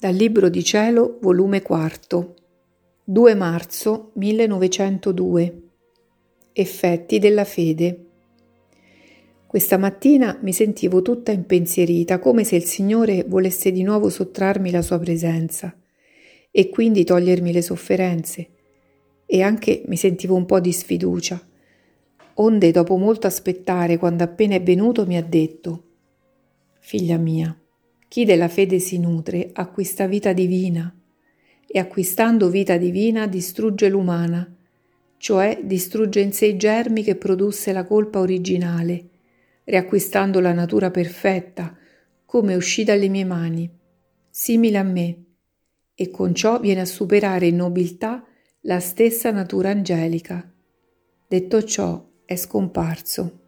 Dal Libro di Cielo, volume 4, 2 marzo 1902. Effetti della fede. Questa mattina mi sentivo tutta impensierita, come se il Signore volesse di nuovo sottrarmi la sua presenza e quindi togliermi le sofferenze. E anche mi sentivo un po' di sfiducia. Onde, dopo molto aspettare, quando appena è venuto, mi ha detto: Figlia mia, chi della fede si nutre acquista vita divina e acquistando vita divina distrugge l'umana, cioè distrugge in sé i germi che produsse la colpa originale, riacquistando la natura perfetta, come uscì dalle mie mani, simile a me, e con ciò viene a superare in nobiltà la stessa natura angelica. Detto ciò, è scomparso.